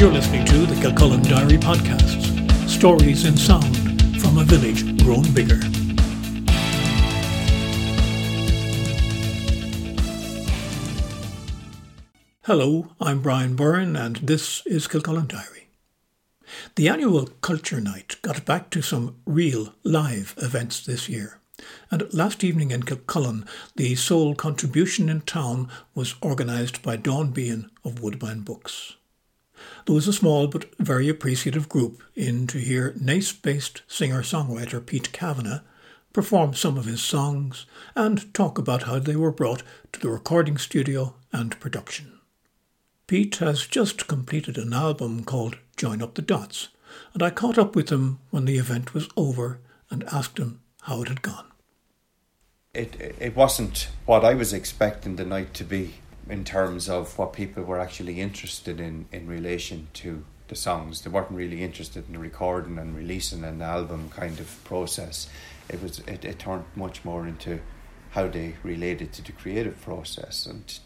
You're listening to the Kilcullen Diary Podcasts, stories in sound from a village grown bigger. Hello, I'm Brian Byrne, and this is Kilcullen Diary. The annual Culture Night got back to some real live events this year. And last evening in Kilcullen, the sole contribution in town was organised by Dawn Bean of Woodbine Books. There was a small but very appreciative group in to hear Naas based singer songwriter Pete Kavanagh perform some of his songs and talk about how they were brought to the recording studio and production. Pete has just completed an album called Join Up the Dots, and I caught up with him when the event was over and asked him how it had gone. It it wasn't what I was expecting the night to be in terms of what people were actually interested in in relation to the songs. They weren't really interested in the recording and releasing an album kind of process. It was it, it turned much more into how they related to the creative process and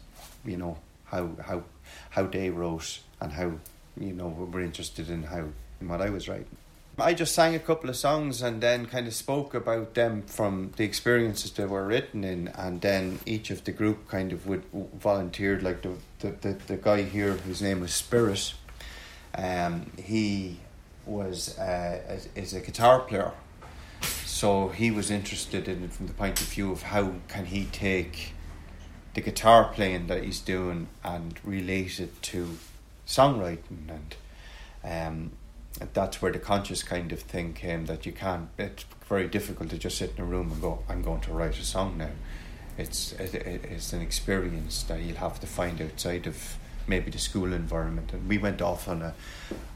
you know how how how they wrote and how you know were interested in how in what I was writing. I just sang a couple of songs and then kind of spoke about them from the experiences they were written in, and then each of the group kind of would volunteered. Like the the, the, the guy here, whose name was Spirit, um, he was uh, is a guitar player, so he was interested in it from the point of view of how can he take the guitar playing that he's doing and relate it to songwriting and um, that's where the conscious kind of thing came that you can't it's very difficult to just sit in a room and go i'm going to write a song now. It's it, it's an experience that you'll have to find outside of maybe the school environment. And we went off on a,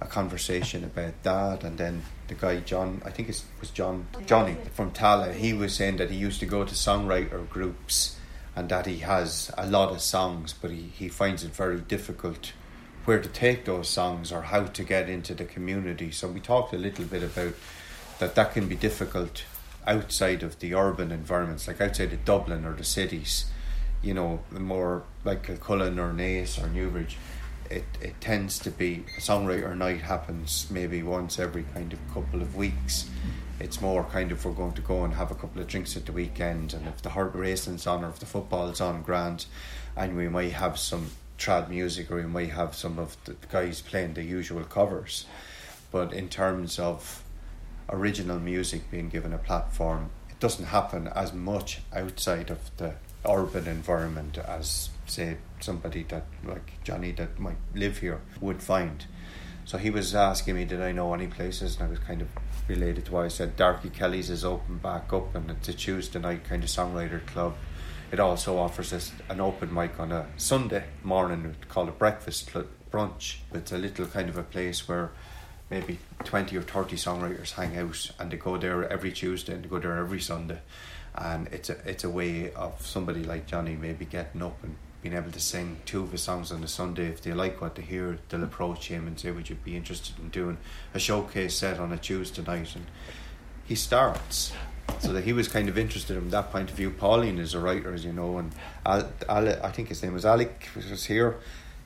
a conversation about that and then the guy john i think it was john johnny. From Tallaght he was saying that he used to go to songwriter groups and that he has a lot of songs but he, he finds it very difficult where to take those songs or how to get into the community. So we talked a little bit about that that can be difficult outside of the urban environments, like outside of Dublin or the cities, you know, the more like Kilcullen or Naas or Newbridge, it, it tends to be a songwriter night happens maybe once every kind of couple of weeks. It's more kind of we're going to go and have a couple of drinks at the weekend, and if the heart racing's on or if the football's on, grand, and we might have some trad music or we might have some of the guys playing the usual covers. But in terms of original music being given a platform, it doesn't happen as much outside of the urban environment as say somebody that like Johnny that might live here would find. So he was asking me, did I know any places, and I was kind of related to what I said. Darky Kelly's is open back up, and it's a Tuesday night kind of songwriter club it also offers us an open mic on a Sunday morning, we call it breakfast brunch. It's a little kind of a place where maybe 20 or 30 songwriters hang out and they go there every Tuesday and they go there every Sunday. And it's a, it's a way of somebody like Johnny maybe getting up and being able to sing two of his songs on a Sunday. If they like what they hear, they'll approach him and say, Would you be interested in doing a showcase set on a Tuesday night? And he starts so that he was kind of interested from that point of view. Pauline is a writer, as you know, and Al, Al, I think his name was Alec was here.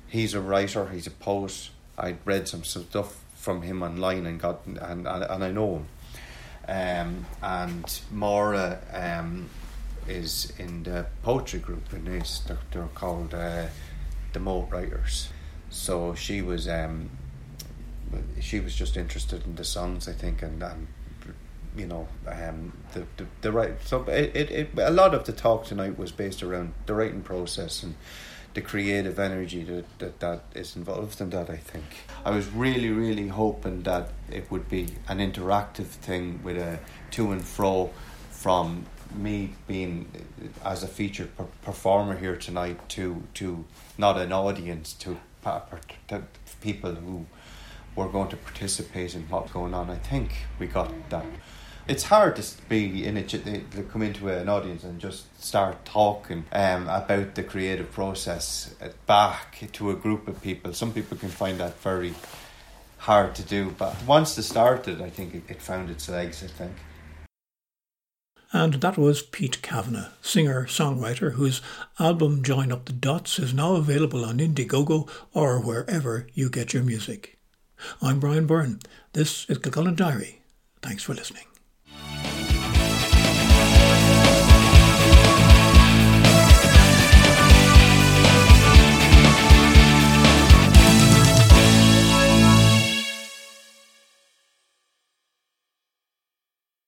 He's a writer. He's a poet. I read some stuff from him online and got and and, and I know him. Um, and Maura um, is in the poetry group in this. They're, they're called uh, the Moat Writers. So she was um, she was just interested in the songs, I think, and, and you know, um, the, the, the right. So it, it, it, a lot of the talk tonight was based around the writing process and the creative energy that, that, that is involved in that, I think. I was really, really hoping that it would be an interactive thing with a to and fro from me being as a featured performer here tonight to to not an audience to, to people who were going to participate in what's going on. I think we got that it's hard to be in it to come into an audience and just start talking um, about the creative process back to a group of people. Some people can find that very hard to do, but once they started, I think it, it found its legs. I think. And that was Pete Kavanagh, singer songwriter whose album Join Up the Dots is now available on Indiegogo or wherever you get your music. I'm Brian Byrne. This is Kilcullen Diary. Thanks for listening.